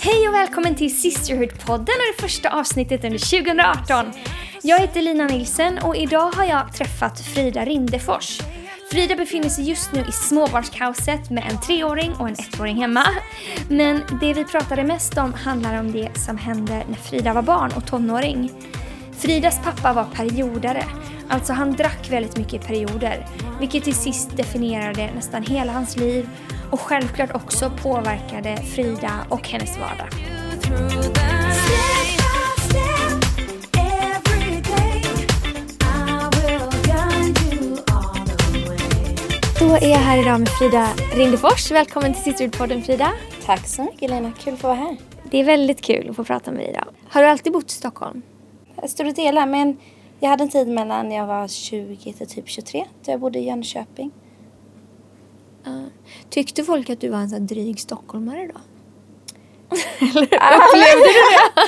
Hej och välkommen till Sisterhood-podden och det första avsnittet under 2018. Jag heter Lina Nilsen och idag har jag träffat Frida Rindefors. Frida befinner sig just nu i småbarnskaoset med en treåring och en ettåring hemma. Men det vi pratade mest om handlar om det som hände när Frida var barn och tonåring. Fridas pappa var periodare, alltså han drack väldigt mycket i perioder, vilket till sist definierade nästan hela hans liv och självklart också påverkade Frida och hennes vardag. Då är jag här idag med Frida Rindefors. Välkommen till Sisterhood-podden Frida. Tack så mycket Lena, kul att få vara här. Det är väldigt kul att få prata med dig idag. Har du alltid bott i Stockholm? Stora delar, men jag hade en tid mellan jag var 20 till typ 23 då jag bodde i Jönköping. Uh, tyckte folk att du var en sån dryg stockholmare då? Eller upplevde du det?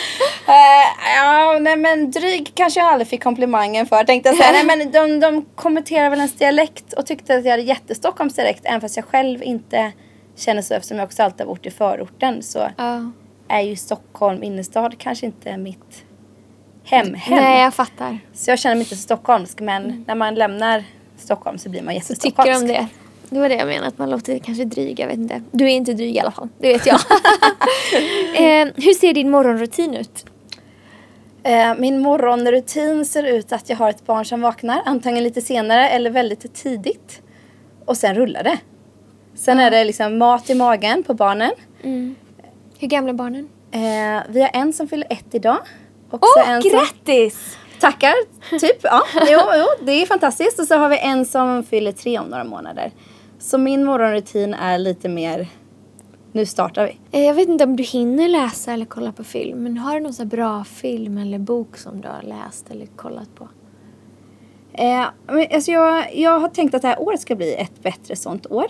uh, ja, nej men dryg kanske jag aldrig fick komplimangen för. Tänkte jag säga. nej men de, de kommenterade väl ens dialekt och tyckte att jag hade jättestockholms dialekt. Även fast jag själv inte känner så eftersom jag också alltid har bott i förorten. Så uh. är ju Stockholm innerstad kanske inte mitt hem, hem. Nej, jag fattar. Så jag känner mig inte så stockholmsk men mm. när man lämnar Stockholm så blir man jättestockholmsk. Så tycker de det? Det var det jag menade, att man låter kanske dryg. Jag vet inte. Du är inte dryg i alla fall, det vet jag. eh, hur ser din morgonrutin ut? Eh, min morgonrutin ser ut att jag har ett barn som vaknar, antingen lite senare eller väldigt tidigt. Och sen rullar det. Sen mm. är det liksom mat i magen på barnen. Mm. Hur gamla är barnen? Eh, vi har en som fyller ett idag. Åh, oh, grattis! Som... Tackar! Typ, ja. Jo, jo, det är fantastiskt. Och så har vi en som fyller tre om några månader. Så min morgonrutin är lite mer nu startar vi. Eh, jag vet inte om du hinner läsa eller kolla på film, men har du någon så bra film eller bok som du har läst eller kollat på? Eh, alltså jag, jag har tänkt att det här året ska bli ett bättre sånt år.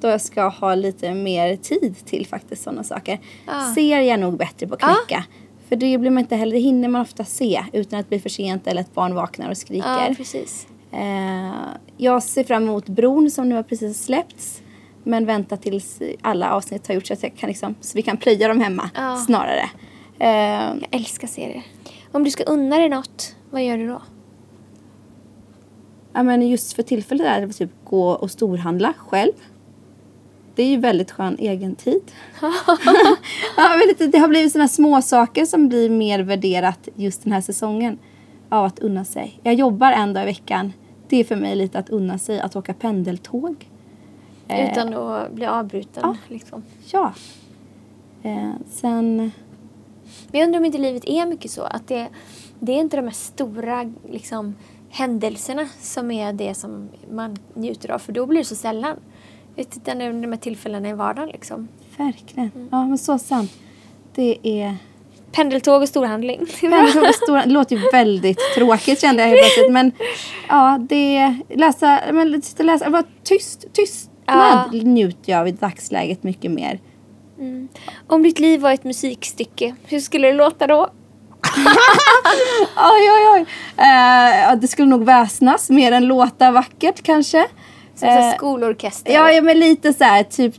Då jag ska ha lite mer tid till faktiskt sådana saker. Ah. Ser jag nog bättre på knäcka. Ah. För det blir man inte heller, det hinner man ofta se utan att blir för sent eller att barn vaknar och skriker. Ja, precis. Eh, jag ser fram emot Bron som nu har precis släppts. Men vänta tills alla avsnitt har gjorts så att kan liksom, så vi kan plöja dem hemma ja. snarare. Eh, jag älskar serier. Om du ska unna dig något, vad gör du då? Ja men just för tillfället är det typ gå och storhandla själv. Det är ju väldigt skön egen tid. ja, det har blivit sådana små saker som blir mer värderat just den här säsongen av att unna sig. Jag jobbar en dag i veckan. Det är för mig lite att unna sig att åka pendeltåg. Eh, Utan att bli avbruten? Ja. Liksom. ja. Eh, sen... Men jag undrar om inte livet är mycket så. Att det, det är inte de här stora liksom, händelserna som är det som man njuter av. För då blir det så sällan. Utan de här tillfällena i vardagen liksom. Verkligen. Mm. Ja, men så sant. Det är Pendeltåg och storhandling. Pendeltåg och stor, det låter ju väldigt tråkigt kände jag helt plötsligt. Men ja, det... Läsa... Men, läsa vara tyst. Tystnad ja. njuter jag i dagsläget mycket mer. Mm. Om ditt liv var ett musikstycke, hur skulle det låta då? oj, oj, oj. Uh, det skulle nog väsnas mer än låta vackert kanske. Som uh, skolorkester? Ja, ja, men lite så här, typ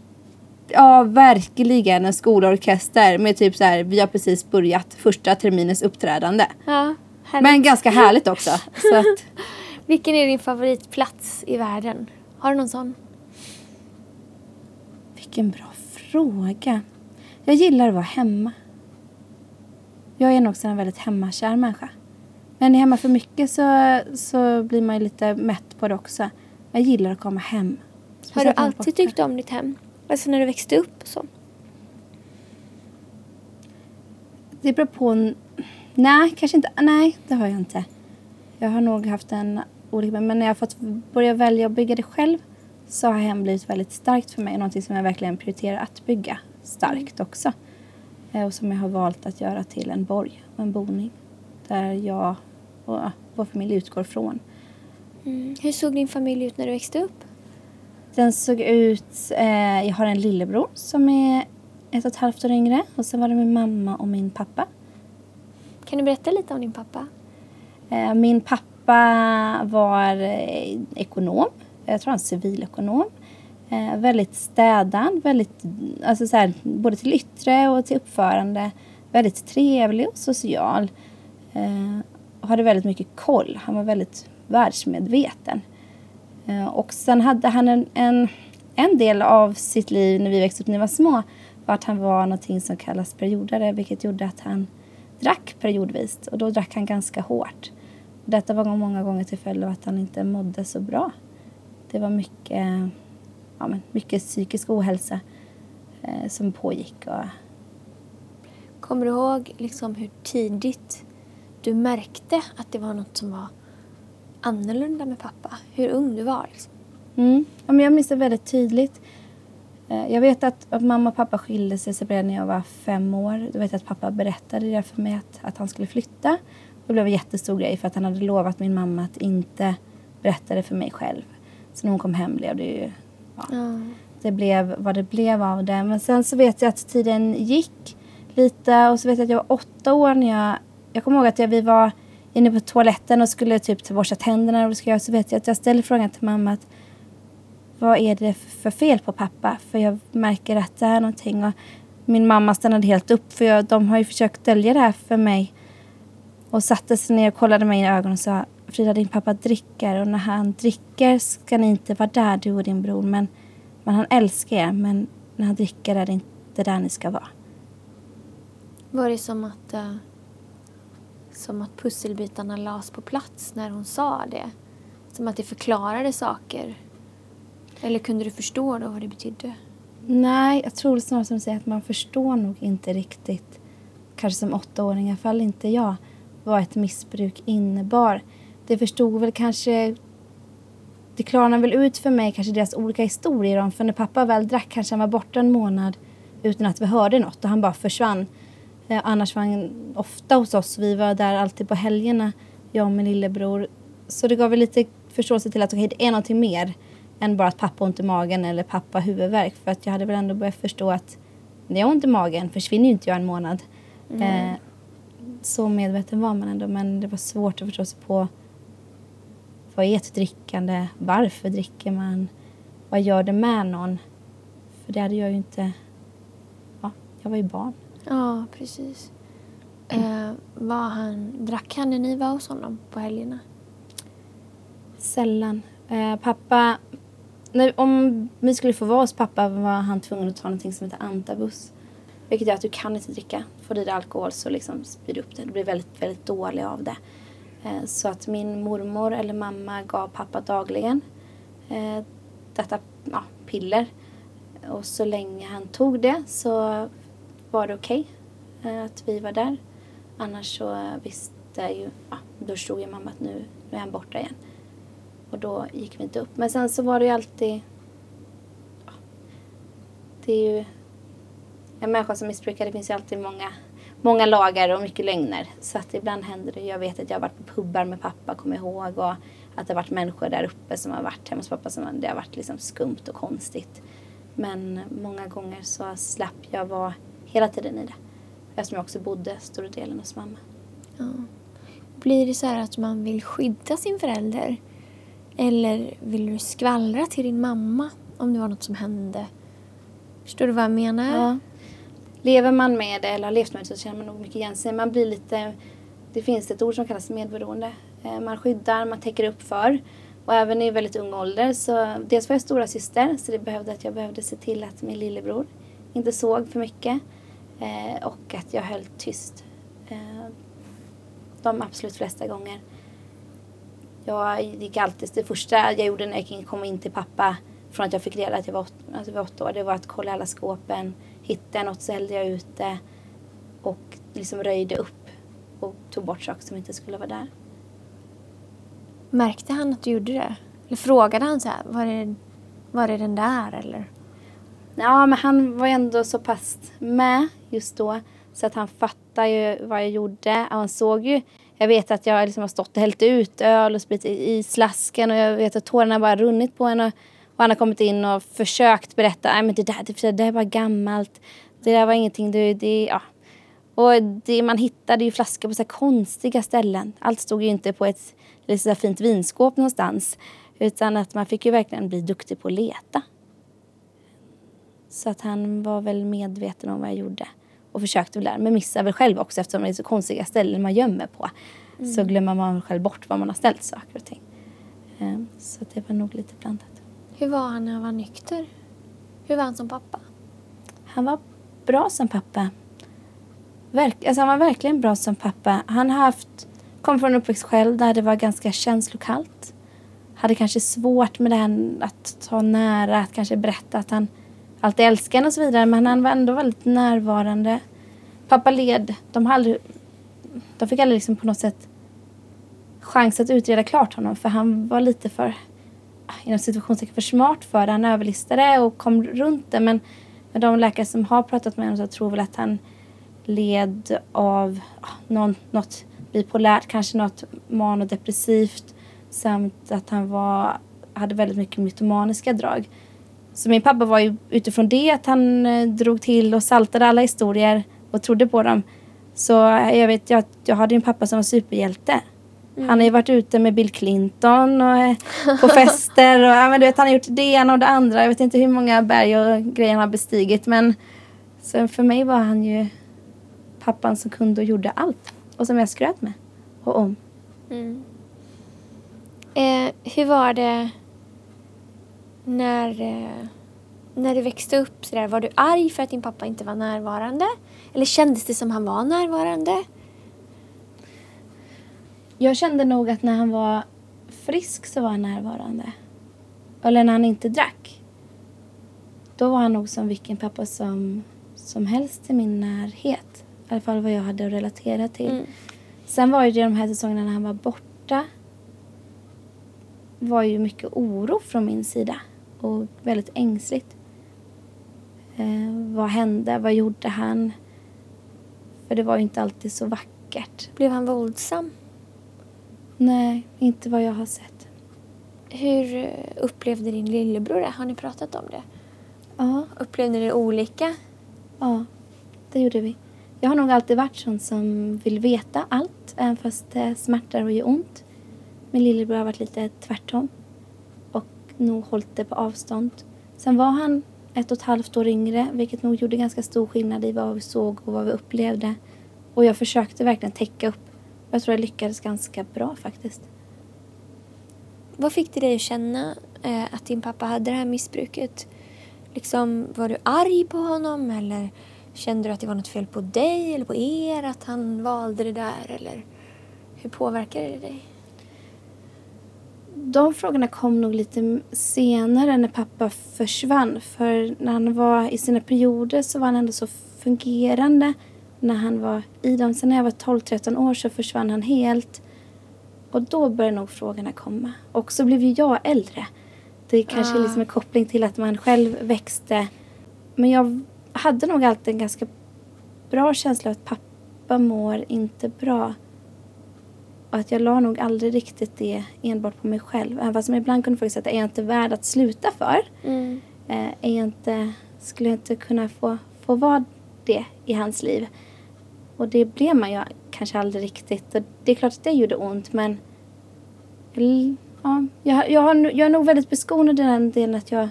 Ja, verkligen en skolorkester med typ så här, vi har precis börjat första terminens uppträdande. Ja, Men ganska härligt också. Så att... Vilken är din favoritplats i världen? Har du någon sån? Vilken bra fråga. Jag gillar att vara hemma. Jag är nog också en väldigt hemmakär människa. Men är hemma för mycket så, så blir man ju lite mätt på det också. Jag gillar att komma hem. Har du alltid tyckt om ditt hem? Alltså när du växte upp och så? Det beror på. Nej, kanske inte. Nej, det har jag inte. Jag har nog haft en olika... Men när jag fått börja välja att bygga det själv så har hem blivit väldigt starkt för mig. Någonting som jag verkligen prioriterar att bygga starkt också. Eh, och som jag har valt att göra till en borg och en boning. Där jag och vår familj utgår från. Mm. Hur såg din familj ut när du växte upp? Den såg ut... Eh, jag har en lillebror som är ett och ett halvt år yngre. Och sen var det min mamma och min pappa. Kan du berätta lite om din pappa? Eh, min pappa var eh, ekonom. Jag tror han är civilekonom. Eh, väldigt städad, väldigt, alltså så här, både till yttre och till uppförande. Väldigt trevlig och social. Eh, hade väldigt mycket koll. Han var väldigt världsmedveten. Eh, och sen hade han en, en, en del av sitt liv när vi växte upp när vi var små var att han var någonting som kallas periodare vilket gjorde att han drack periodvis och då drack han ganska hårt. Detta var många gånger till följd av att han inte mådde så bra. Det var mycket, ja, men mycket psykisk ohälsa eh, som pågick. Och... Kommer du ihåg liksom hur tidigt du märkte att det var något som var annorlunda med pappa? Hur ung du var? Liksom? Mm. Ja, men jag minns det väldigt tydligt. Eh, jag vet att, att mamma och pappa skilde sig separerade när jag var fem år. Då vet jag att pappa berättade det för mig att, att han skulle flytta. Det blev en jättestor grej för att han hade lovat min mamma att inte berätta det för mig själv. Så när hon kom hem blev det ju... Ja, mm. Det blev vad det blev av det. Men sen så vet jag att tiden gick lite och så vet jag att jag var åtta år när jag... Jag kommer ihåg att jag, vi var inne på toaletten och skulle typ borsta tänderna och skulle jag, så vet jag att jag ställer frågan till mamma att vad är det för fel på pappa? För jag märker att det är någonting. Och min mamma stannade helt upp för jag, de har ju försökt dölja det här för mig. Och satte sig ner och kollade mig i ögonen och sa Frida, din pappa dricker och när han dricker ska ni inte vara där, du och din bror. Men, men han älskar er, men när han dricker är det inte där ni ska vara. Var det som att, uh, som att pusselbitarna lades på plats när hon sa det? Som att det förklarade saker? Eller kunde du förstå då vad det betydde? Nej, jag tror snarare som du säger att man förstår nog inte riktigt, kanske som åttaåring, i alla fall inte jag, vad ett missbruk innebar. Det förstod väl kanske det klarnade väl ut för mig kanske deras olika historier om för när pappa väl drack kanske han var borta en månad utan att vi hörde något och han bara försvann. Eh, annars var han ofta hos oss. Vi var där alltid på helgerna, jag och min lillebror. Så det gav lite förståelse till att okay, det är någonting mer än bara att pappa ont i magen eller pappa huvudvärk. För att jag hade väl ändå börjat förstå att när jag har ont i magen försvinner ju inte jag en månad. Mm. Eh, så medveten var man ändå men det var svårt att förstå sig på vad är ett drickande? Varför dricker man? Vad gör det med någon? För det hade jag ju inte... Ja, jag var ju barn. Ja, precis. Eh, var han, drack han när ni var hos honom på helgerna? Sällan. Eh, pappa när, om vi skulle få vara hos pappa var han tvungen att ta någonting som heter antabus. Vilket gör att du kan inte dricka. Får du i dig alkohol så liksom spyr du upp det. Du blir väldigt, väldigt dålig av det. Eh, så att min mormor eller mamma gav pappa dagligen eh, detta ja, piller. Och så länge han tog det så var det okej okay, eh, att vi var där. Annars så visste ju, ja, då förstod ju mamma att nu, nu är han borta igen. Och då gick vi inte upp. Men sen så var det ju alltid... Ja, det är ju... En människa som missbrukar, det finns ju alltid många, många lagar och mycket lögner. Så att ibland händer det. Jag vet att jag har varit på pubbar med pappa, kommer ihåg. Och att det har varit människor där uppe som har varit hemma hos pappa. Som det har varit liksom skumt och konstigt. Men många gånger så slapp jag vara hela tiden i det. Eftersom jag också bodde stora delen hos mamma. Ja. Blir det så här att man vill skydda sin förälder? Eller vill du skvallra till din mamma om det var något som hände? Förstår du vad jag menar? Ja. Lever man med det eller har levt med det så känner man nog mycket igen sig. Man blir lite... Det finns ett ord som kallas medberoende. Eh, man skyddar, man täcker upp för. Och även i väldigt ung ålder så dels var jag stora syster så det behövde att jag behövde se till att min lillebror inte såg för mycket. Eh, och att jag höll tyst. Eh, de absolut flesta gånger. Jag gick alltid, det första jag gjorde när jag kom in till pappa från att jag fick reda att jag var, åt, att jag var åtta år, det var att kolla alla skåpen. Hittade jag något så hällde jag ut det och liksom röjde upp och tog bort saker som inte skulle vara där. Märkte han att du gjorde det? Eller frågade han så här, var är, var är den där eller? Ja, men han var ändå så pass med just då så att han fattade ju vad jag gjorde. Han såg ju jag vet att jag liksom har stått och hällt ut öl och sprit i slasken och jag vet att tårarna bara runnit på henne. Och, och han har kommit in och försökt berätta, nej men det där, det, det där var gammalt. Det där var ingenting, det, det ja. Och det, man hittade ju flaskor på så konstiga ställen. Allt stod ju inte på ett lite så fint vinskåp någonstans. Utan att man fick ju verkligen bli duktig på att leta. Så att han var väl medveten om vad jag gjorde och försökte väl lära Men missade väl själv också eftersom det är så konstiga ställen man gömmer på. Så glömmer man själv bort var man har ställt saker och ting. Eh, Så det var nog lite blandat. Hur var han när han var nykter? Hur var han som pappa? Han var bra som pappa. Verk, alltså han var verkligen bra som pappa. Han har haft, kom från en uppväxt själv där det var ganska känslokallt. Hade kanske svårt med det här att ta nära, att kanske berätta att han alltid älskade henne och så vidare. Men han var ändå väldigt närvarande. Pappa led. De, aldrig, de fick aldrig liksom på något sätt chans att utreda klart honom för han var lite för inom situationstecken för smart för det. Han överlistade och kom runt det. Men de läkare som har pratat med honom så tror väl att han led av någon, något bipolärt, kanske något manodepressivt samt att han var, hade väldigt mycket mytomaniska drag. Så min pappa var ju utifrån det att han eh, drog till och saltade alla historier och trodde på dem. Så jag vet, jag, jag hade en pappa som var superhjälte. Han har ju varit ute med Bill Clinton och eh, på fester och ja, men du vet, han har gjort det ena och det andra. Jag vet inte hur många berg och grejer han har bestigit men så för mig var han ju pappan som kunde och gjorde allt och som jag skröt med och om. Eh, hur var det när, eh, när du växte upp? Så där, var du arg för att din pappa inte var närvarande? Eller kändes det som han var närvarande? Jag kände nog att när han var frisk så var han närvarande. Eller när han inte drack. Då var han nog som vilken pappa som, som helst i min närhet. I alla fall vad jag hade att relatera till. Mm. Sen var ju det de här säsongerna när han var borta. var ju mycket oro från min sida. Och väldigt ängsligt. Eh, vad hände? Vad gjorde han? För det var ju inte alltid så vackert. Blev han våldsam? Nej, inte vad jag har sett. Hur upplevde din lillebror det? Har ni pratat om det? Ja, Upplevde ni det olika? ja, det gjorde vi. Jag har nog alltid varit sån som vill veta allt, även fast det smärtar och gör ont. Min lillebror har varit lite tvärtom nog hållit det på avstånd. Sen var han ett och ett halvt år yngre, vilket nog gjorde ganska stor skillnad i vad vi såg och vad vi upplevde. Och jag försökte verkligen täcka upp. Jag tror jag lyckades ganska bra faktiskt. Vad fick det dig att känna eh, att din pappa hade det här missbruket? Liksom, var du arg på honom eller kände du att det var något fel på dig eller på er att han valde det där? Eller hur påverkade det dig? De frågorna kom nog lite senare när pappa försvann. För när han var i sina perioder så var han ändå så fungerande när han var i dem. Sen när jag var 12-13 år så försvann han helt. Och då började nog frågorna komma. Och så blev ju jag äldre. Det kanske är Ah. liksom en koppling till att man själv växte. Men jag hade nog alltid en ganska bra känsla av att pappa mår inte bra. Och att jag la nog aldrig riktigt det enbart på mig själv. Även fast man ibland kunde ifrågasätta, är jag inte värd att sluta för? Mm. Eh, är jag inte, skulle jag inte kunna få, få vara det i hans liv? Och det blev man ju kanske aldrig riktigt. Och det är klart att det gjorde ont men ja, jag, jag, har, jag är nog väldigt beskonad i den delen att jag,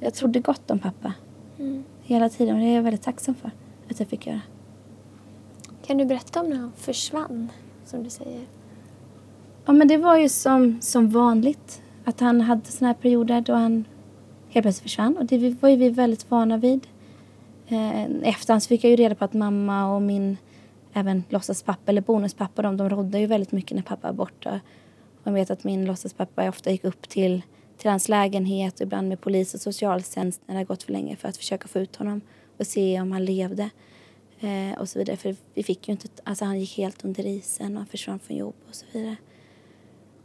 jag trodde gott om pappa Mm. hela tiden och det är jag väldigt tacksam för att jag fick göra. Kan du berätta om när han försvann, som du säger? Ja men det var ju som, som vanligt att han hade såna här perioder då han helt plötsligt försvann och det var ju vi väldigt vana vid. Eh, efterhand så fick jag ju reda på att mamma och min även låtsaspappa eller bonuspappa de, de rådde ju väldigt mycket när pappa var borta. Och jag vet att min låtsaspappa ofta gick upp till, till hans lägenhet och ibland med polis och socialtjänst när det gått för länge för att försöka få ut honom och se om han levde. Eh, och så vidare. För vi fick ju inte, alltså han gick helt under isen och han försvann från jobb och så vidare.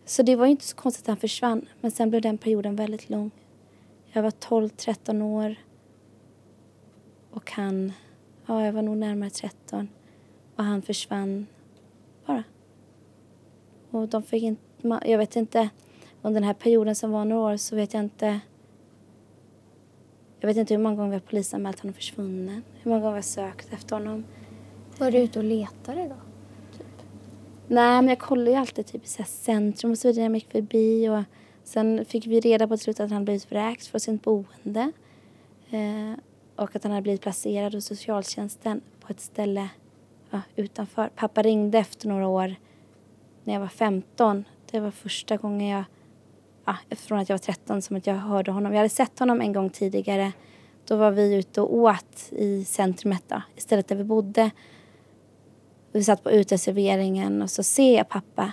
Så det var ju inte så konstigt att han försvann. Men sen blev den perioden väldigt lång. Jag var 12-13 år. Och han, ja jag var nog närmare 13. Och han försvann bara. Och de fick inte, jag vet inte, under den här perioden som var några år så vet jag inte. Jag vet inte hur många gånger vi har polisanmält honom försvunnen. Hur många gånger vi har sökt efter honom. Var du ute och letade då? Nej, men jag kollade ju alltid typ i så centrum och så vidare när jag gick förbi. Och sen fick vi reda på till slut att han blivit vräkt från sitt boende. Eh, och att han hade blivit placerad hos socialtjänsten på ett ställe ja, utanför. Pappa ringde efter några år när jag var 15. Det var första gången jag, ja, från att jag var 13, som att jag hörde honom. Jag hade sett honom en gång tidigare. Då var vi ute och åt i centrumet då, istället där vi bodde. Vi satt på uteserveringen och så ser jag pappa.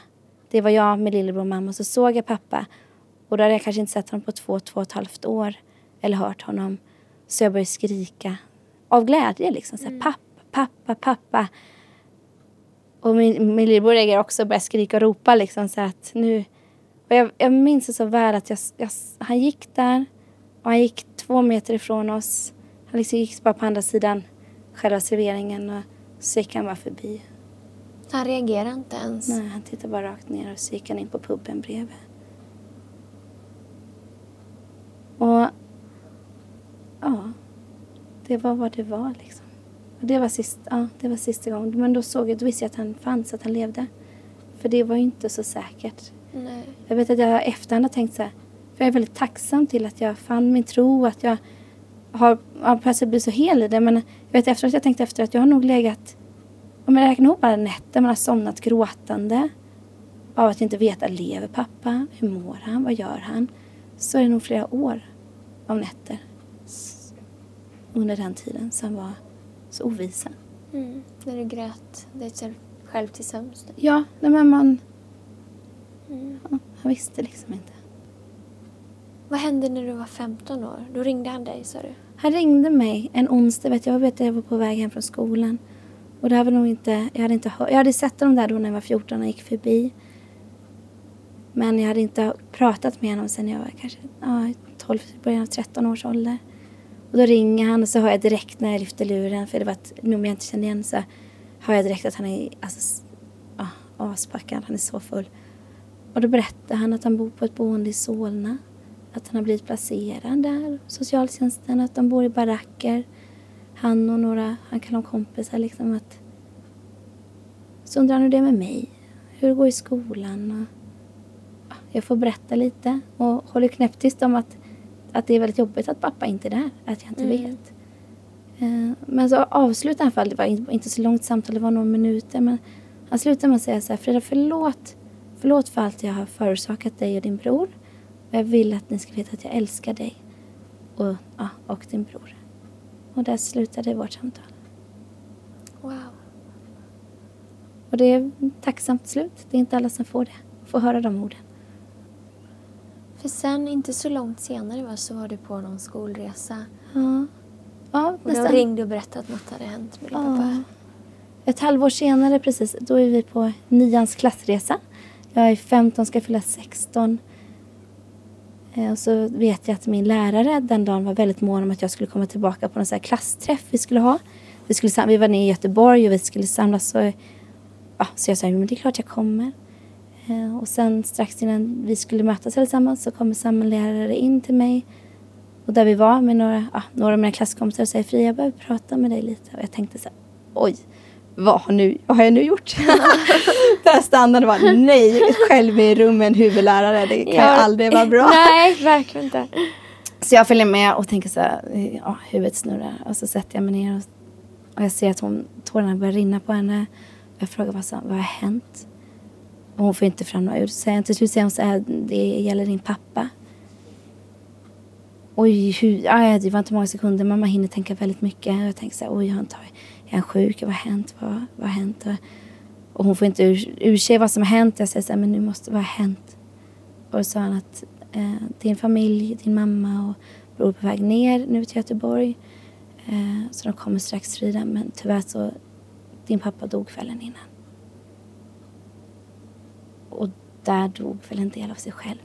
Det var jag, med lillebror och mamma. Och så såg jag pappa. Och då hade jag kanske inte sett honom på två, två och ett halvt år. Eller hört honom. Så jag började skrika av glädje liksom. Så här, mm. Pappa, pappa, pappa. Och min, min lillebror reagerade också och började skrika och ropa liksom så att nu... Och jag, jag minns det så väl att jag, jag, han gick där och han gick två meter ifrån oss. Han liksom gick bara på andra sidan själva serveringen och så gick han bara förbi. Han reagerade inte ens? Nej, han tittade bara rakt ner och så gick han in på puben bredvid. Och ja, det var vad det var liksom. Och det var, sist, ja, det var sista gången. Men då såg jag, då visste jag att han fanns, att han levde. För det var ju inte så säkert. Nej. Jag vet att jag efterhand har tänkt så här, för jag är väldigt tacksam till att jag fann min tro, att jag har, har plötsligt blivit så hel i det. Men jag vet efteråt, jag tänkte efter att jag har nog legat, om jag räknar ihop alla nätter man har somnat gråtande av att inte veta, lever pappa? Hur mår han? Vad gör han? Så är det nog flera år av nätter under den tiden som var så ovisa. Mm. När du grät dig själv till sömns? Ja, men man... Ja, han visste liksom inte. Vad hände när du var 15 år? Då ringde han dig, sa du? Han ringde mig en onsdag. Vet jag, vet, jag var på väg hem från skolan. Och det var nog inte, jag, hade inte hört, jag hade sett honom där då när jag var 14 och gick förbi. Men jag hade inte pratat med honom sen jag var kanske ja, 12, början av 13 års ålder. Och då ringer han och så hör jag direkt när jag lyfter luren, för det var ett nummer jag inte kände igen, så hör jag direkt att han är alltså, ja, aspackad, han är så full. Och då berättar han att han bor på ett boende i Solna. Att han har blivit placerad där, socialtjänsten, att de bor i baracker. Han och några, han kallar dem kompisar liksom att... Så undrar han hur det är med mig, hur det går i skolan och... Jag får berätta lite och håller knäpptyst om att att det är väldigt jobbigt att pappa inte är där, att jag inte mm. vet. Uh, men så avslutar han det var inte så långt samtal, det var några minuter, men han slutar med att säga så här, Frida förlåt, förlåt för allt jag har förorsakat dig och din bror. Och jag vill att ni ska veta att jag älskar dig och, ja, och din bror. Och där slutade vårt samtal. Wow. Och det är ett tacksamt slut. Det är inte alla som får det, får höra de orden. För sen, inte så långt senare, va, så var du på någon skolresa. Ja. Ja, och nästan. då ringde och berättade att något hade hänt med din ja. pappa. Ett halvår senare precis, då är vi på nians klassresa. Jag är 15, ska fylla 16. Eh, och så vet jag att min lärare den dagen var väldigt mån om att jag skulle komma tillbaka på någon så här klassträff vi skulle ha. Vi, skulle, vi var nere i Göteborg och vi skulle samlas. Och, ja, så jag sa, men det är klart jag kommer. Eh, och sen strax innan vi skulle mötas allesammans så kommer samma lärare in till mig. Och där vi var med några, ja, några av mina klasskompisar och säger Fria, jag behöver prata med dig lite. Och jag tänkte så här, oj, vad har, nu, vad har jag nu gjort? där stannade bara, nej, själv i rum med en huvudlärare, det kan ja, aldrig vara bra. nej, verkligen inte. Så jag följer med och tänker så här, ja, huvudet snurrar. Och så sätter jag mig ner och, och jag ser att hon, tårarna börjar rinna på henne. Jag frågar vad, vad har hänt? Och hon får inte fram några ord. Så till slut säger hon så här, det gäller din pappa. Oj, hur, aj, det var inte många sekunder men man hinner tänka väldigt mycket. Jag tänker så här, oj, han tar, är han sjuk? Vad har hänt? Vad, vad har hänt? Och hon får inte ur, ur sig vad som har hänt. Jag säger så här, men nu måste, vad har hänt? Och då sa han att eh, din familj, din mamma och bror är på väg ner nu till Göteborg. Eh, så de kommer strax Frida, men tyvärr så, din pappa dog kvällen innan. Och där dog väl en del av sig själv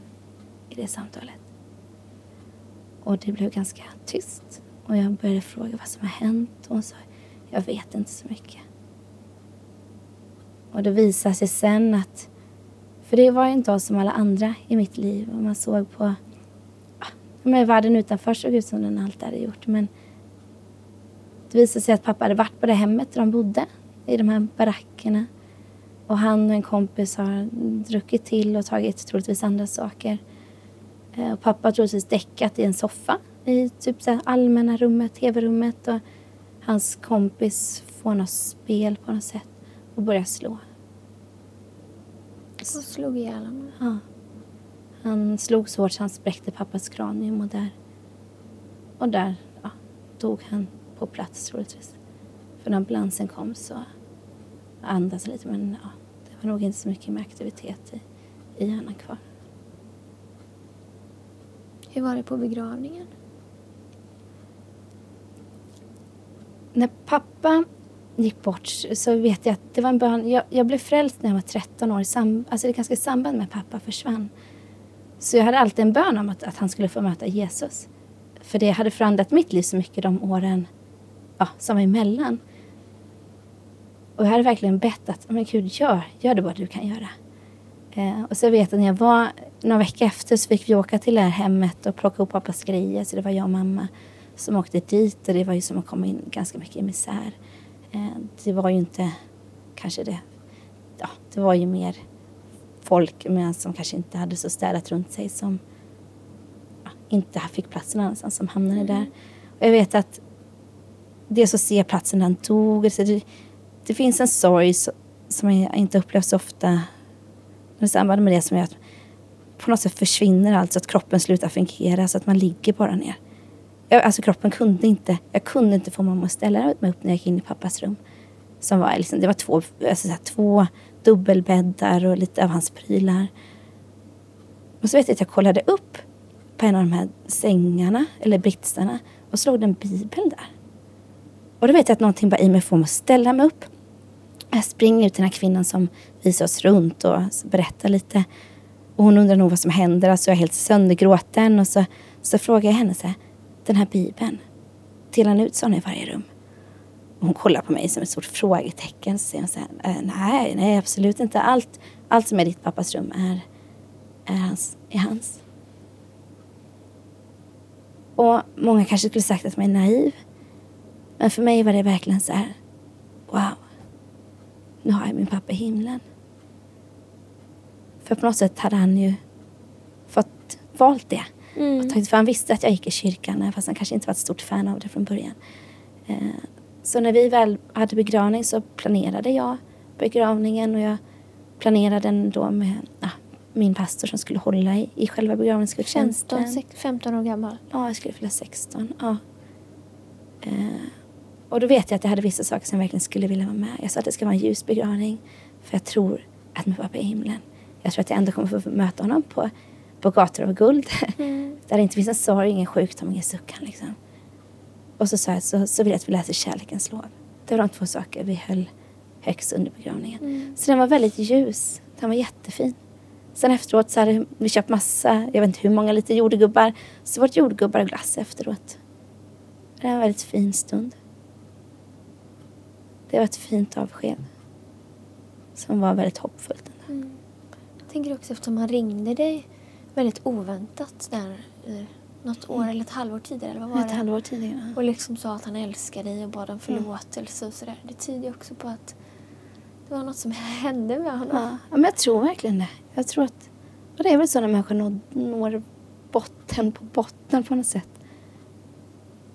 i det samtalet. Och det blev ganska tyst. Och jag började fråga vad som har hänt. Och hon sa, jag vet inte så mycket. Och det visade sig sen att, för det var ju inte som alla andra i mitt liv. Och man såg på, ah, ja, men världen utanför såg ut som den alltid hade gjort. Men det visade sig att pappa hade varit på det hemmet där de bodde. I de här barackerna. Och han och en kompis har druckit till och tagit troligtvis andra saker. Eh, och pappa har troligtvis däckat i en soffa i typ så allmänna rummet, tv-rummet och hans kompis får något spel på något sätt och börjar slå. Och slog ihjäl honom. Ja. Han slog så hårt så han spräckte pappas kranium och där, och där ja, dog han på plats troligtvis. För när ambulansen kom så andades han lite men ja, det var nog inte så mycket med aktivitet i, i hjärnan kvar. Hur var det på begravningen? När pappa gick bort så vet jag att det var en bön. Jag, jag blev frälst när jag var 13 år. Sam, alltså det är ganska i samband med att pappa försvann. Så jag hade alltid en bön om att, att han skulle få möta Jesus. För det hade förändrat mitt liv så mycket de åren ja, som var emellan. Och jag hade verkligen bett att, men Gud, gör, gör det vad du kan göra. Eh, och så vet jag när jag var, några veckor efter så fick vi åka till det här hemmet och plocka upp pappas grejer. Så det var jag och mamma som åkte dit och det var ju som att komma in ganska mycket i misär. Eh, det var ju inte kanske det, ja, det var ju mer folk men som kanske inte hade så städat runt sig som ja, inte fick platsen någonstans som hamnade mm. där. Och jag vet att dels att se platsen han dog, det, det finns en sorg som jag inte upplevt så ofta i samband med det som gör att på något sätt försvinner allt så att kroppen slutar fungera så att man ligger bara ner. Jag, alltså kroppen kunde inte, jag kunde inte få mamma att ställa mig upp när jag gick in i pappas rum. Som var liksom, det var två, alltså här, två dubbelbäddar och lite av hans prylar. Och så vet jag att jag kollade upp på en av de här sängarna, eller britsarna, och slog en bibel där. Och då vet jag att någonting bara i mig får mig att ställa mig upp. Jag springer ut till den här kvinnan som visar oss runt och berättar lite. Och hon undrar nog vad som händer. Alltså jag är helt söndergråten. Och så, så frågar jag henne så här, den här bibeln, delar han ut sådana i varje rum? Hon kollar på mig som ett stort frågetecken. Så säger hon så här, eh, nej, nej absolut inte. Allt, allt som är ditt pappas rum är, är, hans, är hans. Och många kanske skulle sagt att man är naiv. Men för mig var det verkligen så här, wow, nu har jag min pappa i himlen. För på något sätt hade han ju fått valt det. Mm. För han visste att jag gick i kyrkan, fast han kanske inte var ett stort fan av det från början. Eh, så när vi väl hade begravning så planerade jag begravningen och jag planerade den då med ja, min pastor som skulle hålla i, i själva begravningsgudstjänsten. 15, 15 år gammal? Ja, jag skulle fylla 16. Ja. Eh, och då vet jag att jag hade vissa saker som jag verkligen skulle vilja vara med. Jag sa att det ska vara en ljus begravning. För jag tror att min pappa är i himlen. Jag tror att jag ändå kommer få möta honom på, på gator av guld. Mm. Där det inte finns en sorg, ingen sjukdom, ingen suckan. Liksom. Och så sa jag så, så vill jag att vi läser kärlekens lov. Det var de två saker vi höll högst under begravningen. Mm. Så den var väldigt ljus. Den var jättefin. Sen efteråt så hade vi köpt massa, jag vet inte hur många lite jordgubbar. Så var det jordgubbar och glass efteråt. Det var en väldigt fin stund. Det var ett fint avsked. Som var väldigt hoppfullt. Mm. Jag tänker också eftersom han ringde dig väldigt oväntat där något år mm. eller ett halvår tidigare. Eller vad var ett det? halvår tidigare. Och liksom sa att han älskar dig och bad om förlåtelse och sådär. Det tyder också på att det var något som hände med honom. Ja, men jag tror verkligen det. Jag tror att, och det är väl så när människor når, når botten på botten på något sätt.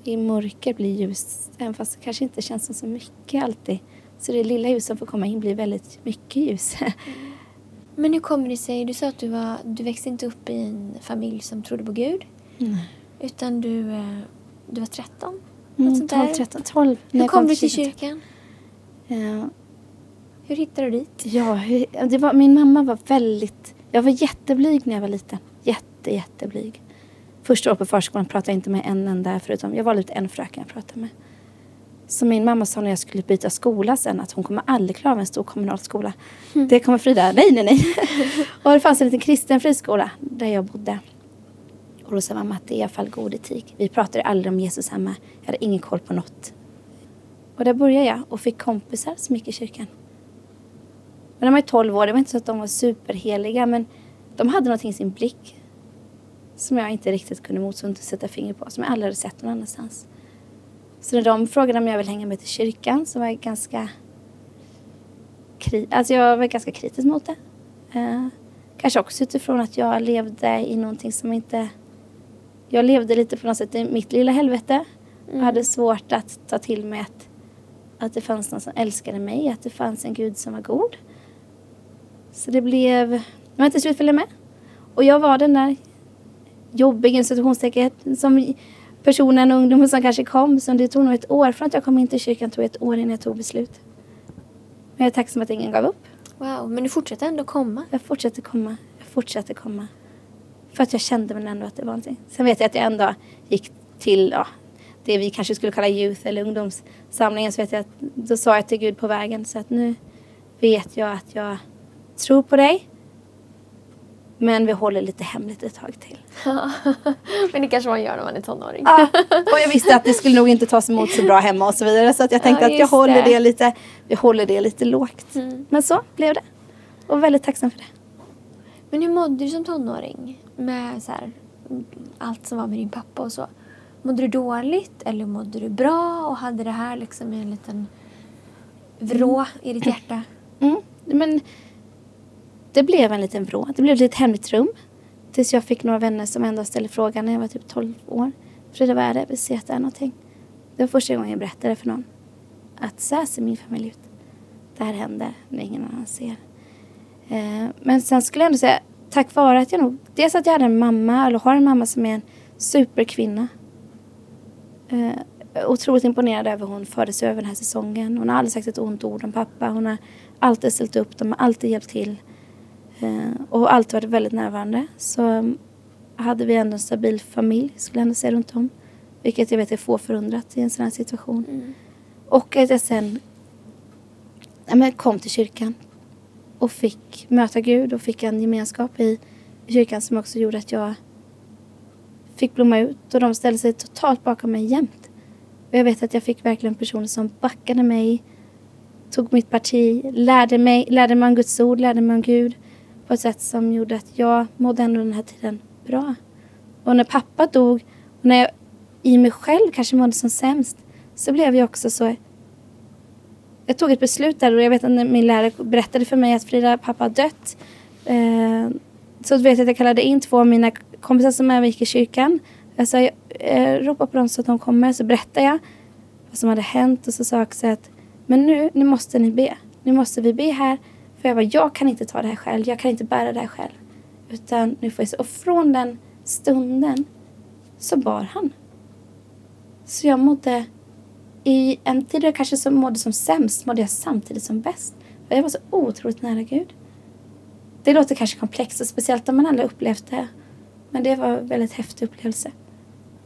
I mörker blir ljus, även fast det kanske inte känns som så mycket alltid. Så det lilla ljus som får komma in blir väldigt mycket ljus. Mm. Men hur kommer det sig? Du sa att du, var, du växte inte upp i en familj som trodde på Gud. Mm. Utan du, eh, du var 13? Mm, 12, 13, 12. Hur kom du till kyrkan? Ja. Hur hittade du dit? Ja, det var, min mamma var väldigt... Jag var jätteblyg när jag var liten. Jätte, jätteblyg. Första året på förskolan pratade jag inte med en enda förutom jag var lite en fröken jag pratade med. Så min mamma sa när jag skulle byta skola sen att hon kommer aldrig klara av en stor kommunal skola. Mm. Det kommer Frida, nej nej nej. och det fanns en liten kristen friskola där jag bodde. Och då sa mamma att det är i alla fall god etik. Vi pratade aldrig om Jesus hemma. Jag hade ingen koll på något. Och där började jag och fick kompisar som gick i kyrkan. Men de var 12 år, det var inte så att de var superheliga men de hade någonting i sin blick som jag inte riktigt kunde motstå sätta finger på, som jag aldrig hade sett någon annanstans. Så när de frågade om jag ville hänga med till kyrkan så var jag ganska alltså jag var ganska kritisk mot det. Uh, kanske också utifrån att jag levde i någonting som inte jag levde lite på något sätt i mitt lilla helvete. Och hade svårt att ta till mig att, att det fanns någon som älskade mig, att det fanns en gud som var god. Så det blev, var inte slut följa med. Och jag var den där jobbiga institutionstecken som personen, ungdomen som kanske kom. Så det tog nog ett år från att jag kom in till kyrkan, tog ett år innan jag tog beslut. Men jag är tacksam att ingen gav upp. Wow, men du fortsätter ändå komma. Jag fortsatte komma, jag fortsatte komma. För att jag kände men ändå att det var någonting. Sen vet jag att jag ändå gick till ja, det vi kanske skulle kalla youth eller ungdomssamlingen. Så vet jag att då sa jag till Gud på vägen så att nu vet jag att jag tror på dig. Men vi håller lite hemligt ett tag till. men det kanske man gör när man är tonåring. Ja, och jag visste att det skulle nog inte tas emot så bra hemma och så vidare. Så att jag tänkte Ja, att jag håller det. det. lite, vi håller det lite lågt. Mm. Men så blev det. Och väldigt tacksam för det. Men hur mådde du som tonåring? Med så här, mm, allt som var med din pappa och så. Mådde du dåligt eller mådde du bra och hade det här liksom en liten vrå i ditt hjärta? Mm. Men det blev en liten vrå. Det blev ett litet hemligt rum. Tills jag fick några vänner som ändå ställde frågan när jag var typ 12 år. Frida, vad är det? Vi ser att det är någonting. Det var första gången jag berättade för någon. Att så här ser min familj ut. Det här händer när ingen annan ser. Eh, men sen skulle jag ändå säga, tack vare att jag nog... Dels att jag hade en mamma, eller har en mamma som är en superkvinna. Eh, otroligt imponerad över hur hon förde sig över den här säsongen. Hon har aldrig sagt ett ont ord om pappa. Hon har alltid ställt upp, de har alltid hjälpt till. Eh, och alltid varit väldigt närvarande. Så um, hade vi ändå en stabil familj, skulle jag ändå säga runt om. Vilket jag vet är få förunnat i en sån här situation. Mm. Och att jag sen ja, men kom till kyrkan och fick möta Gud och fick en gemenskap i kyrkan som också gjorde att jag fick blomma ut och de ställde sig totalt bakom mig jämt. Och jag vet att jag fick verkligen personer som backade mig, tog mitt parti, lärde mig, lärde mig om Guds ord, lärde mig om Gud på ett sätt som gjorde att jag mådde ändå den här tiden bra. Och när pappa dog och när jag i mig själv kanske mådde som sämst så blev jag också så jag tog ett beslut där och jag vet att när min lärare berättade för mig att Frida pappa har dött. Eh, så vet jag att jag kallade in två av mina kompisar som även gick i kyrkan. Jag sa, eh, ropa på dem så att de kommer. Så berättade jag vad som hade hänt och så sa jag också att men nu, nu måste ni be. Nu måste vi be här. För jag bara, jag kan inte ta det här själv. Jag kan inte bära det här själv. Utan nu får jag se. Och från den stunden så bar han. Så jag mådde i en tid då jag kanske som mådde som sämst mådde jag samtidigt som bäst. För jag var så otroligt nära Gud. Det låter kanske komplext och speciellt om man aldrig upplevt det. Men det var en väldigt häftig upplevelse.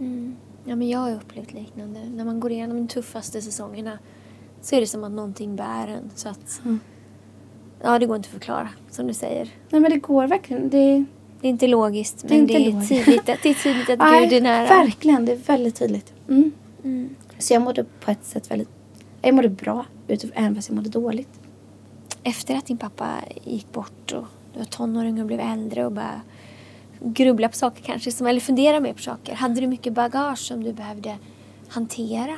Mm. Ja, men jag har upplevt liknande. När man går igenom de tuffaste säsongerna så är det som att någonting bär en. Så att, Mm. Ja, det går inte att förklara, som du säger. Nej men det går verkligen. Det, Det är inte logiskt, Det är men det inte är, logiskt. tydligt det är tydligt att Nej, Gud är nära. Verkligen, det är väldigt tydligt. Mm. Mm. Så jag mådde på ett sätt väldigt... Jag mådde bra, även fast jag mådde dåligt. Efter att din pappa gick bort och du var tonåring och blev äldre och bara grubbla på saker kanske, som, eller fundera mer på saker. Hade du mycket bagage som du behövde hantera?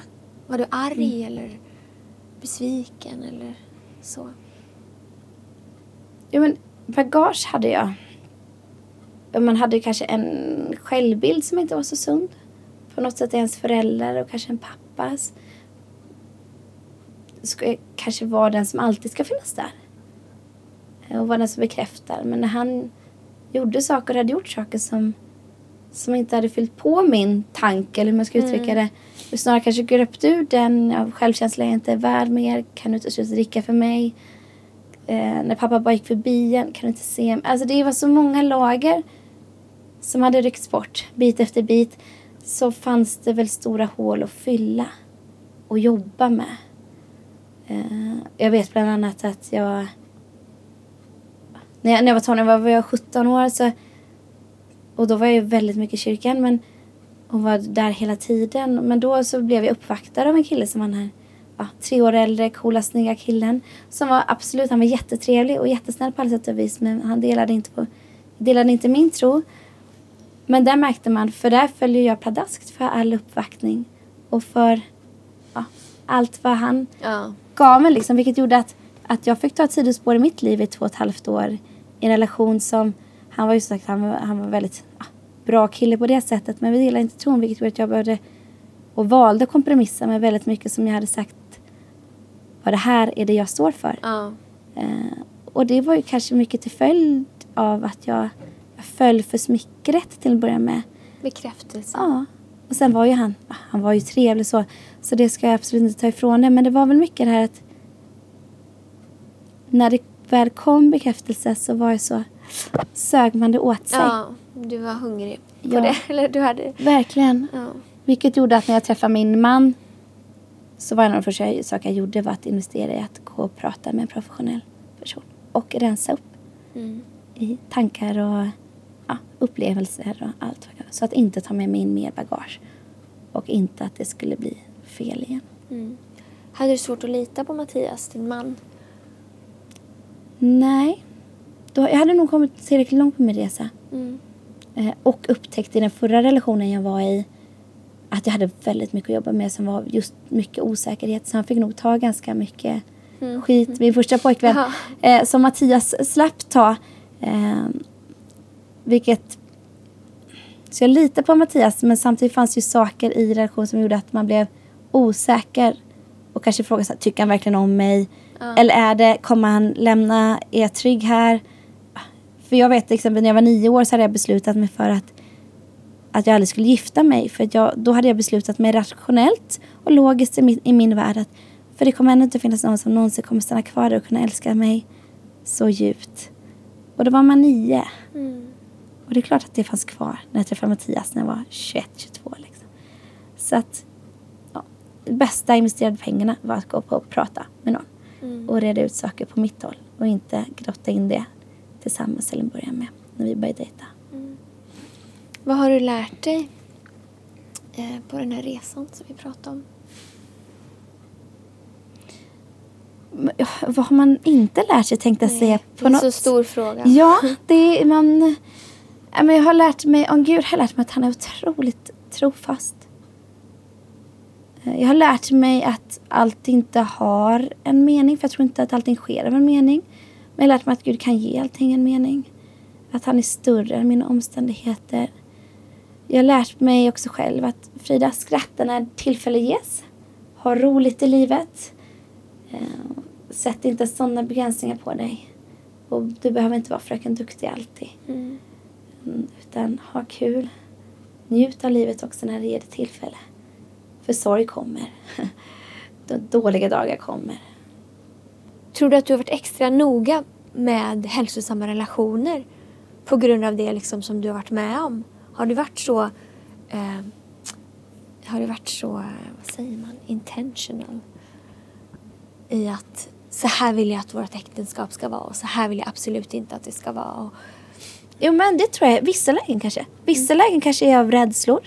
Var du arg eller besviken eller så? Ja, men bagage hade jag. Man hade kanske en självbild som inte var så sund. På något sätt ens föräldrar och kanske en pappas. Ska kanske vara den som alltid ska finnas där. Och vara den som bekräftar. Men när han gjorde saker och hade gjort saker som, som inte hade fyllt på min tanke eller hur man ska uttrycka det. Och snarare kanske gröpt ur den av självkänsla jag inte är värd mer. Kan du inte sluta dricka för mig? Eh, när pappa bara gick förbi en, kan du inte se mig? Alltså det var så många lager som hade ryckts bort bit efter bit. Så fanns det väl stora hål att fylla och jobba med. Eh, jag vet bland annat att jag när jag, när jag var tonåring var jag 17 år så, och då var jag ju väldigt mycket i kyrkan men, och var där hela tiden. Men då så blev jag uppvaktad av en kille som var den här ja, tre år äldre, coola, snygga killen. Som var absolut, han var jättetrevlig och jättesnäll på alla sätt och vis men han delade inte, på, delade inte min tro. Men där märkte man, för där följer jag pladaskt för all uppvaktning och för ja, allt vad han Ja. gav mig liksom, vilket gjorde att, att jag fick ta ett sidospår i mitt liv i två och ett halvt år i en relation som, han var ju sagt, han var, han var väldigt ja, bra kille på det sättet. Men vi delade inte tron vilket gjorde att jag började och valde kompromissa med väldigt mycket som jag hade sagt vad det här är det jag står för. Ja. Eh, och det var ju kanske mycket till följd av att jag, jag föll för smickret till att börja med. Bekräftelse. Ja. Och sen var ju han, han var ju trevlig så, så det ska jag absolut inte ta ifrån det. Men det var väl mycket det här att när det väl kom bekräftelse så var det så, sög man det åt sig. Ja, du var hungrig på Ja. det. Eller du hade... Verkligen. Ja. Vilket gjorde att när jag träffade min man så var en av de första saker jag gjorde var att investera i att gå och prata med en professionell person. Och rensa upp Mm. i tankar och ja, upplevelser och allt. Så att inte ta med mig in mer bagage. Och inte att det skulle bli fel igen. Mm. Hade du svårt att lita på Mattias, din man? Nej. Då, jag hade nog kommit tillräckligt långt på min resa. Mm. Eh, och upptäckte i den förra relationen jag var i att jag hade väldigt mycket att jobba med som var just mycket osäkerhet. Så han fick nog ta ganska mycket Mm. skit, min första pojkvän. Eh, som Mattias slapp ta. Eh, vilket... Så jag litar på Mattias men samtidigt fanns ju saker i relationen som gjorde att man blev osäker. Och kanske frågade här, tycker han verkligen om mig? Ja. Eller är det, kommer han lämna, är jag trygg här? För jag vet till exempel när jag var nio år så hade jag beslutat mig för att, att jag aldrig skulle gifta mig. För jag, då hade jag beslutat mig rationellt och logiskt i min, i min värld att för det kommer ändå inte finnas någon som någonsin kommer stanna kvar och kunna älska mig så djupt. Och då var man nio. Mm. Och det är klart att det fanns kvar när jag träffade Mattias när jag var 21, 22 liksom. Så att ja, det bästa investerade pengarna var att gå på och prata med någon. Mm. Och reda ut saker på mitt håll. Och inte grotta in det tillsammans till en början med. När vi började dejta. Vad har du lärt dig eh, på den här resan som vi pratade om? Vad har man inte lärt sig tänkte jag säga. det är en så stor fråga. Ja, det är man... Jag har lärt mig, om Gud har lärt mig att han är otroligt trofast. Eh, Jag har lärt mig att allt inte har en mening, för jag tror inte att allting sker av en mening. Men jag har lärt mig att Gud kan ge allting en mening. Att han är större än mina omständigheter. Jag har lärt mig också själv att Frida, skratta när tillfälle ges. Ha roligt i livet. Eh, Sätt inte sådana begränsningar på dig. Och du behöver inte vara fröken duktig alltid. Mm. Mm, Utan ha kul. Njut av livet också när det ger dig tillfälle. För sorg kommer. Dåliga dagar kommer. Tror du att du har varit extra noga med hälsosamma relationer på grund av det liksom som du har varit med om? Har du varit så... Eh, har du varit så, vad säger man, intentional? I att så här vill jag att vårt äktenskap ska vara och så här vill jag absolut inte att det ska vara. Och, Jo men det tror jag. Vissa lägen kanske. Vissa lägen kanske är av rädslor.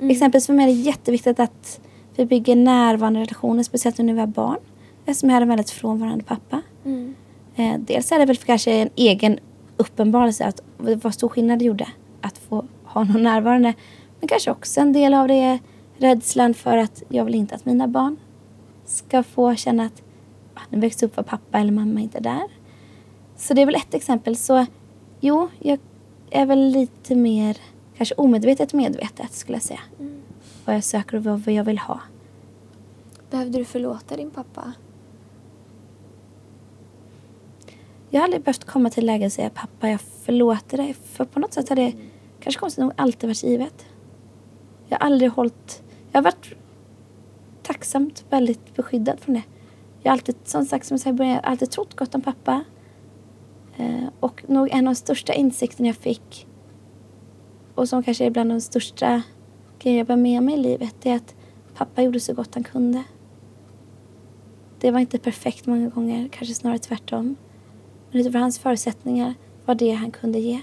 Exempelvis för mig är det jätteviktigt att vi bygger närvarande relationer. Speciellt när vi har barn. Eftersom jag hade en väldigt frånvarande pappa. mm. Eh, dels är det väl för kanske en egen uppenbarelse att vad stor skillnad det gjorde ha någon närvarande. Men kanske också en del av det är rädslan för att jag vill inte att mina barn ska få känna att ah, nu växte upp var pappa eller mamma inte där. Så det är väl ett exempel. Så jo, jag är väl lite mer kanske omedvetet medvetet skulle jag säga. Mm. Vad jag söker och vad jag vill ha. Behövde du förlåta din pappa? Jag har aldrig behövt komma till läge och säga pappa jag förlåter dig. För på något sätt har det kanske konstigt nog alltid varit givet. Jag har aldrig hållit... Jag har varit tacksamt väldigt beskyddad från det. Jag har alltid, som sagt, som jag sa i början, jag har alltid trott gott om pappa. Eh, och nog en av de största insikterna jag fick och som kanske är bland de största grejerna jag bär med mig i livet det är att pappa gjorde så gott han kunde. Det var inte perfekt många gånger, kanske snarare tvärtom. Men utifrån hans förutsättningar var det han kunde ge.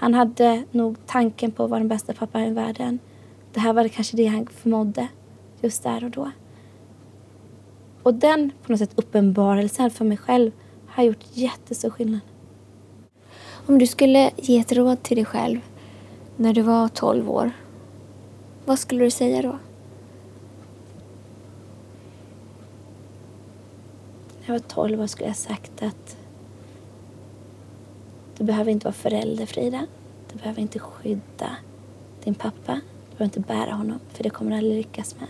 Han hade nog tanken på att vara den bästa pappan i världen. Det här var det kanske det han förmådde just där och då. Och den på något sätt uppenbarelsen för mig själv har gjort jättestor skillnad. Om du skulle ge ett råd till dig själv när du var 12 år, vad skulle du säga då? När jag var 12 år skulle jag sagt att du behöver inte vara förälder Frida. Du behöver inte skydda din pappa. Du behöver inte bära honom, för det kommer du aldrig lyckas med.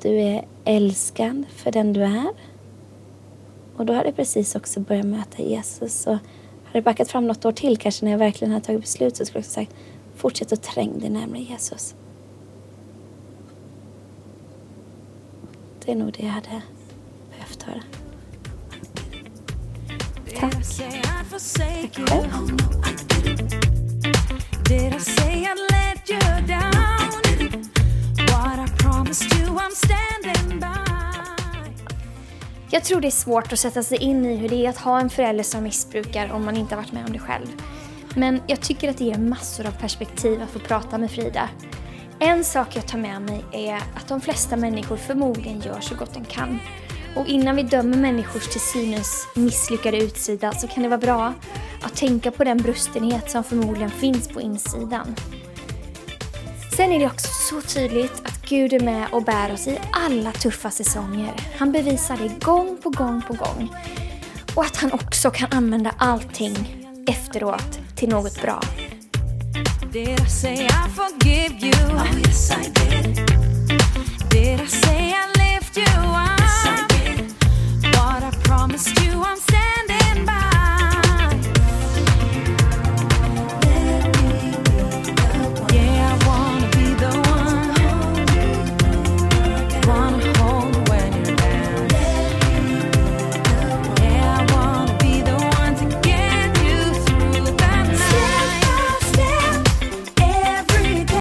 Du är älskad för den du är. Och då hade jag precis också börjat möta Jesus. Och hade jag backat fram något år till kanske när jag verkligen hade tagit beslut så skulle jag sagt fortsätt att träng dig närmare Jesus. Det är nog det jag hade behövt höra. Tack. Tack själv. Did I say let you down? What I promised you I'm standing by jag tror det är svårt att sätta sig in i hur det är att ha en förälder som missbrukar om man inte har varit med om det själv. Men jag tycker att det ger massor av perspektiv att få prata med Frida. En sak jag tar med mig är att de flesta människor förmodligen gör så gott de kan. Och innan vi dömer människors till synes misslyckade utsida så kan det vara bra att tänka på den brustenhet som förmodligen finns på insidan. Sen är det också så tydligt att Gud är med och bär oss i alla tuffa säsonger. Han bevisar det gång på gång på gång. Och att han också kan använda allting efteråt till något bra. Did I say I forgive you? Oh yes I did. Did I